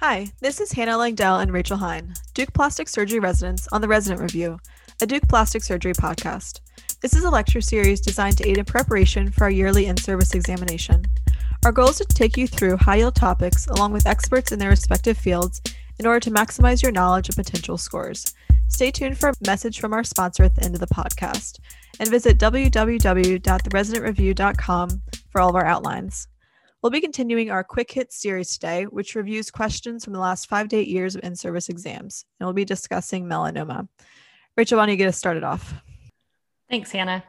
Hi, this is Hannah Langdell and Rachel Hine, Duke Plastic Surgery residents on the Resident Review, a Duke Plastic Surgery podcast. This is a lecture series designed to aid in preparation for our yearly in service examination. Our goal is to take you through high yield topics along with experts in their respective fields in order to maximize your knowledge and potential scores. Stay tuned for a message from our sponsor at the end of the podcast and visit www.theresidentreview.com for all of our outlines. We'll be continuing our quick hit series today, which reviews questions from the last five to eight years of in service exams, and we'll be discussing melanoma. Rachel, why don't you get us started off? Thanks, Hannah.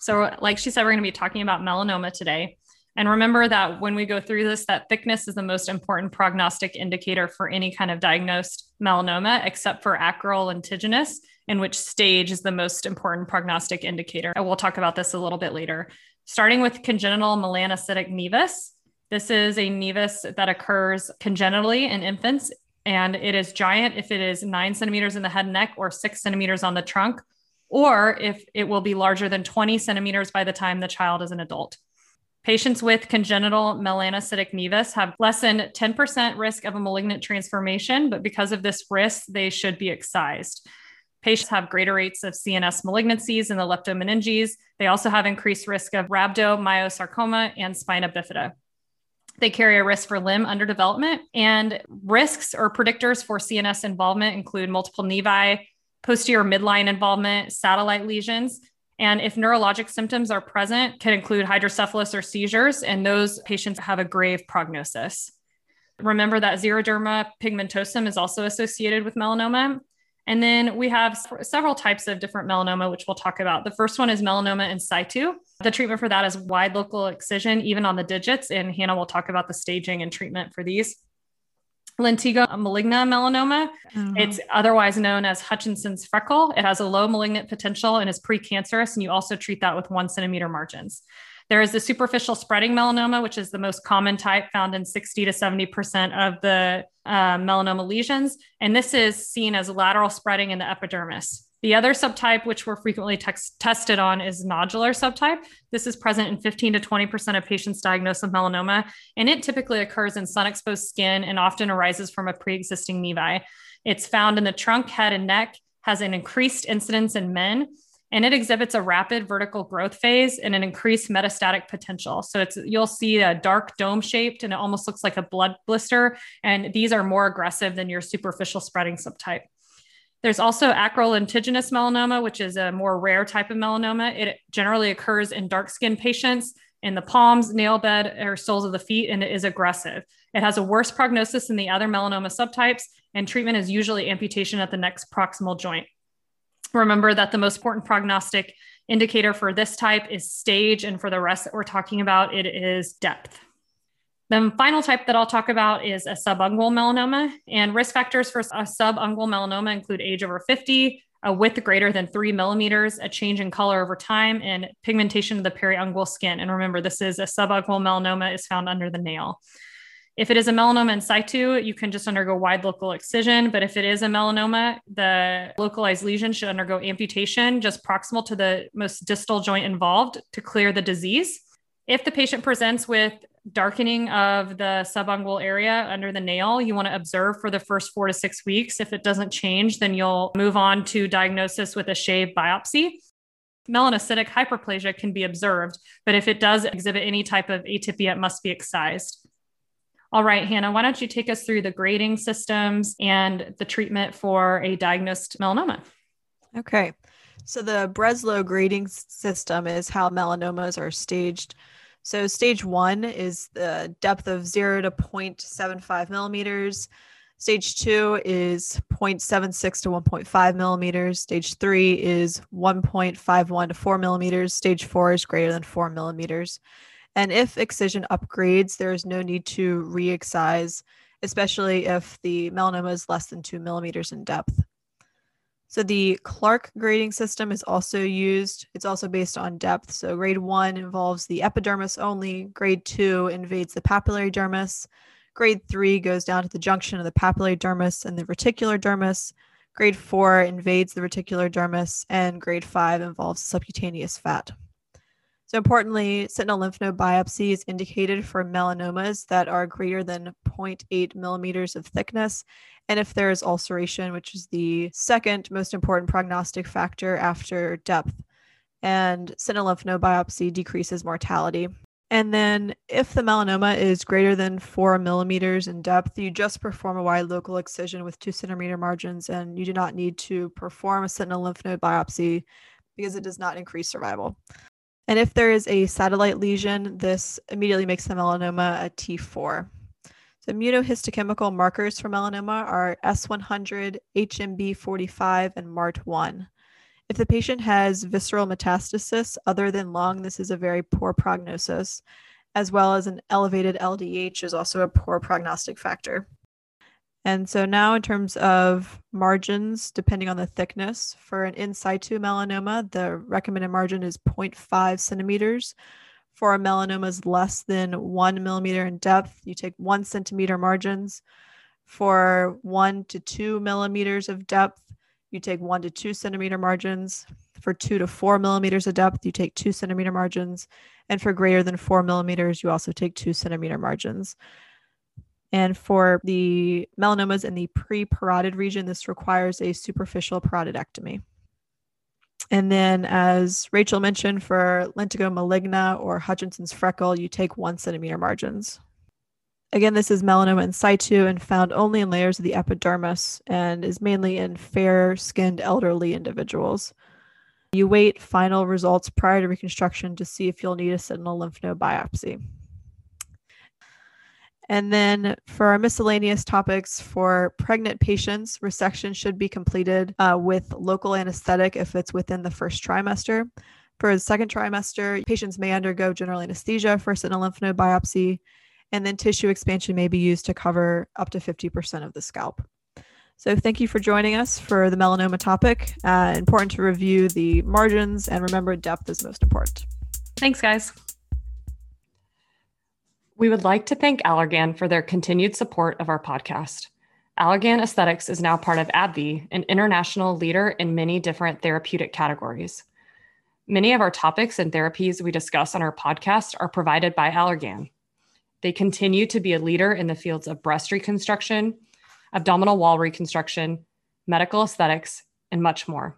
So, like she said, we're going to be talking about melanoma today. And remember that when we go through this, that thickness is the most important prognostic indicator for any kind of diagnosed melanoma, except for acral lentiginous, in which stage is the most important prognostic indicator. And we'll talk about this a little bit later. Starting with congenital melanocytic nevus. This is a nevus that occurs congenitally in infants, and it is giant if it is nine centimeters in the head and neck or six centimeters on the trunk, or if it will be larger than 20 centimeters by the time the child is an adult. Patients with congenital melanocytic nevus have less than 10% risk of a malignant transformation, but because of this risk, they should be excised. Patients have greater rates of CNS malignancies in the leptomeninges. They also have increased risk of rhabdomyosarcoma and spina bifida. They carry a risk for limb underdevelopment, and risks or predictors for CNS involvement include multiple nevi, posterior midline involvement, satellite lesions, and if neurologic symptoms are present, can include hydrocephalus or seizures, and those patients have a grave prognosis. Remember that xeroderma pigmentosum is also associated with melanoma. And then we have several types of different melanoma, which we'll talk about. The first one is melanoma in situ. The treatment for that is wide local excision, even on the digits. And Hannah will talk about the staging and treatment for these lentigo maligna melanoma. Mm-hmm. It's otherwise known as Hutchinson's freckle. It has a low malignant potential and is precancerous, and you also treat that with one centimeter margins. There is the superficial spreading melanoma, which is the most common type found in 60 to 70% of the uh, melanoma lesions. And this is seen as lateral spreading in the epidermis. The other subtype, which we're frequently tex- tested on, is nodular subtype. This is present in 15 to 20% of patients diagnosed with melanoma, and it typically occurs in sun exposed skin and often arises from a pre existing nevi. It's found in the trunk, head, and neck, has an increased incidence in men, and it exhibits a rapid vertical growth phase and an increased metastatic potential. So it's you'll see a dark dome shaped and it almost looks like a blood blister, and these are more aggressive than your superficial spreading subtype. There's also acral lentiginous melanoma, which is a more rare type of melanoma. It generally occurs in dark skinned patients in the palms, nail bed, or soles of the feet, and it is aggressive. It has a worse prognosis than the other melanoma subtypes, and treatment is usually amputation at the next proximal joint. Remember that the most important prognostic indicator for this type is stage, and for the rest that we're talking about, it is depth. The final type that I'll talk about is a subungual melanoma. And risk factors for a subungual melanoma include age over 50, a width greater than three millimeters, a change in color over time, and pigmentation of the periungual skin. And remember, this is a subungual melanoma is found under the nail. If it is a melanoma in situ, you can just undergo wide local excision. But if it is a melanoma, the localized lesion should undergo amputation just proximal to the most distal joint involved to clear the disease. If the patient presents with darkening of the subungual area under the nail, you want to observe for the first four to six weeks. If it doesn't change, then you'll move on to diagnosis with a shave biopsy. Melanocytic hyperplasia can be observed, but if it does exhibit any type of atypia, it must be excised. All right, Hannah, why don't you take us through the grading systems and the treatment for a diagnosed melanoma? Okay. So, the Breslow grading system is how melanomas are staged so stage one is the depth of zero to 0.75 millimeters. Stage two is 0.76 to 1.5 millimeters. Stage three is 1.51 to 4 millimeters. Stage four is greater than 4 millimeters. And if excision upgrades, there is no need to re excise, especially if the melanoma is less than 2 millimeters in depth. So the Clark grading system is also used. It's also based on depth. So grade one involves the epidermis only. Grade two invades the papillary dermis. Grade three goes down to the junction of the papillary dermis and the reticular dermis. Grade four invades the reticular dermis, and grade five involves subcutaneous fat. So, importantly, sentinel lymph node biopsy is indicated for melanomas that are greater than 0.8 millimeters of thickness. And if there is ulceration, which is the second most important prognostic factor after depth, and sentinel lymph node biopsy decreases mortality. And then, if the melanoma is greater than four millimeters in depth, you just perform a wide local excision with two centimeter margins, and you do not need to perform a sentinel lymph node biopsy because it does not increase survival. And if there is a satellite lesion, this immediately makes the melanoma a T4. So immunohistochemical markers for melanoma are S100, HMB45, and MART1. If the patient has visceral metastasis other than lung, this is a very poor prognosis, as well as an elevated LDH is also a poor prognostic factor. And so now in terms of margins, depending on the thickness, for an in situ melanoma, the recommended margin is 0.5 centimeters. For a melanomas less than one millimeter in depth, you take one centimeter margins. For one to two millimeters of depth, you take one to two centimeter margins. For two to four millimeters of depth, you take two centimeter margins. And for greater than four millimeters, you also take two centimeter margins. And for the melanomas in the pre-parotid region, this requires a superficial parotidectomy. And then, as Rachel mentioned, for lentigo maligna or Hutchinson's freckle, you take one centimeter margins. Again, this is melanoma in situ and found only in layers of the epidermis and is mainly in fair skinned elderly individuals. You wait final results prior to reconstruction to see if you'll need a sentinel lymph node biopsy. And then for our miscellaneous topics for pregnant patients, resection should be completed uh, with local anesthetic if it's within the first trimester. For the second trimester, patients may undergo general anesthesia for sentinel lymph node biopsy, and then tissue expansion may be used to cover up to 50% of the scalp. So thank you for joining us for the melanoma topic. Uh, important to review the margins and remember depth is most important. Thanks, guys. We would like to thank Allergan for their continued support of our podcast. Allergan Aesthetics is now part of AbbVie, an international leader in many different therapeutic categories. Many of our topics and therapies we discuss on our podcast are provided by Allergan. They continue to be a leader in the fields of breast reconstruction, abdominal wall reconstruction, medical aesthetics, and much more.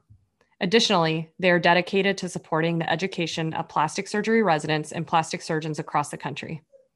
Additionally, they are dedicated to supporting the education of plastic surgery residents and plastic surgeons across the country.